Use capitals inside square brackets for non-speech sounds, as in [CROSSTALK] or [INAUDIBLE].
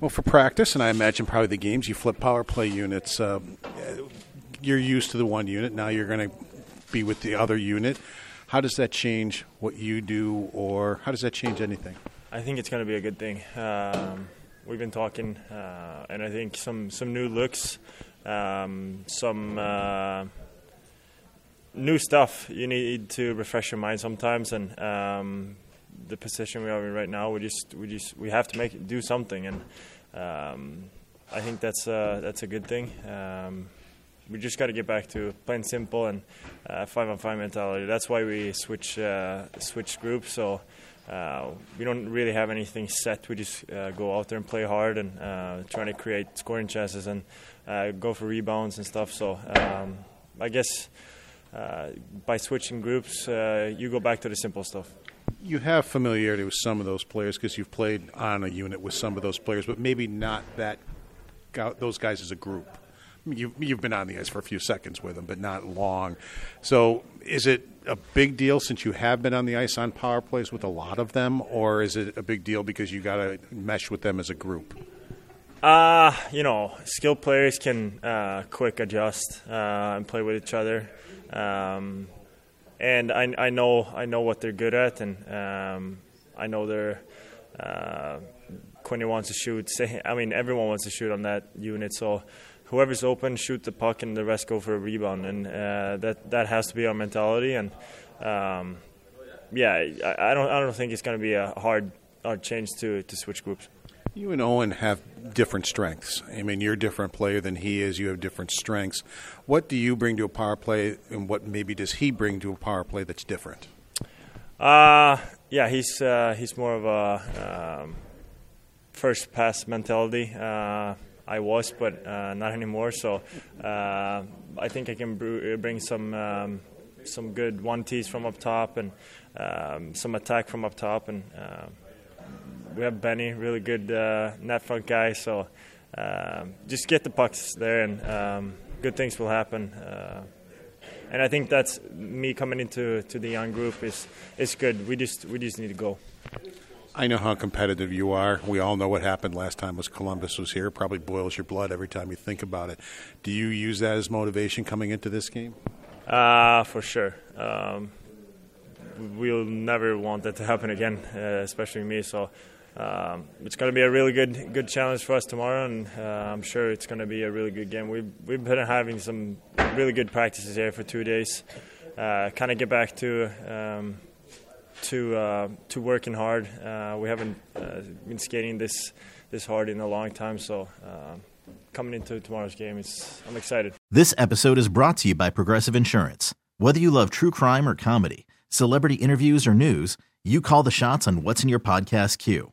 Well, for practice, and I imagine probably the games, you flip power play units. Uh, you're used to the one unit. Now you're going to be with the other unit. How does that change what you do, or how does that change anything? I think it's going to be a good thing. Um, we've been talking, uh, and I think some some new looks, um, some uh, new stuff. You need to refresh your mind sometimes, and um, the position we are in right now, we just we just we have to make do something, and um, I think that's that's a good thing. Um, we just got to get back to plain simple and uh, five on five mentality. That's why we switch uh, switch groups. So. Uh, we don't really have anything set. We just uh, go out there and play hard and uh, trying to create scoring chances and uh, go for rebounds and stuff. So um, I guess uh, by switching groups, you go back to the simple stuff. You have familiarity with some of those players because you've played on a unit with some of those players, but maybe not that those guys as a group. You've, you've been on the ice for a few seconds with them, but not long. So, is it a big deal since you have been on the ice on power plays with a lot of them, or is it a big deal because you got to mesh with them as a group? Uh, you know, skilled players can uh, quick adjust uh, and play with each other. Um, and I, I know I know what they're good at, and um, I know they're. Uh, wants to shoot. [LAUGHS] Say, I mean, everyone wants to shoot on that unit. So, whoever's open, shoot the puck, and the rest go for a rebound. And uh, that that has to be our mentality. And um, yeah, I, I, don't I don't think it's going to be a hard hard change to to switch groups. You and Owen have different strengths. I mean, you're a different player than he is. You have different strengths. What do you bring to a power play, and what maybe does he bring to a power play that's different? Uh, yeah, he's uh, he's more of a um, first pass mentality. Uh, I was, but uh, not anymore. So uh, I think I can bring some um, some good one tees from up top and um, some attack from up top and uh, we have Benny, really good uh, net front guy. So um, just get the pucks there, and um, good things will happen. Uh, and I think that's me coming into to the young group is is good. We just we just need to go. I know how competitive you are. We all know what happened last time was Columbus was here. Probably boils your blood every time you think about it. Do you use that as motivation coming into this game? Uh, for sure. Um, we'll never want that to happen again, uh, especially me. So um, it's going to be a really good good challenge for us tomorrow, and uh, I'm sure it's going to be a really good game. We've we've been having some really good practices here for two days. Uh, kind of get back to um, to uh, to working hard. Uh, we haven't uh, been skating this this hard in a long time, so. Um, coming into tomorrow's game, I'm excited. This episode is brought to you by Progressive Insurance. Whether you love true crime or comedy, celebrity interviews or news, you call the shots on what's in your podcast queue.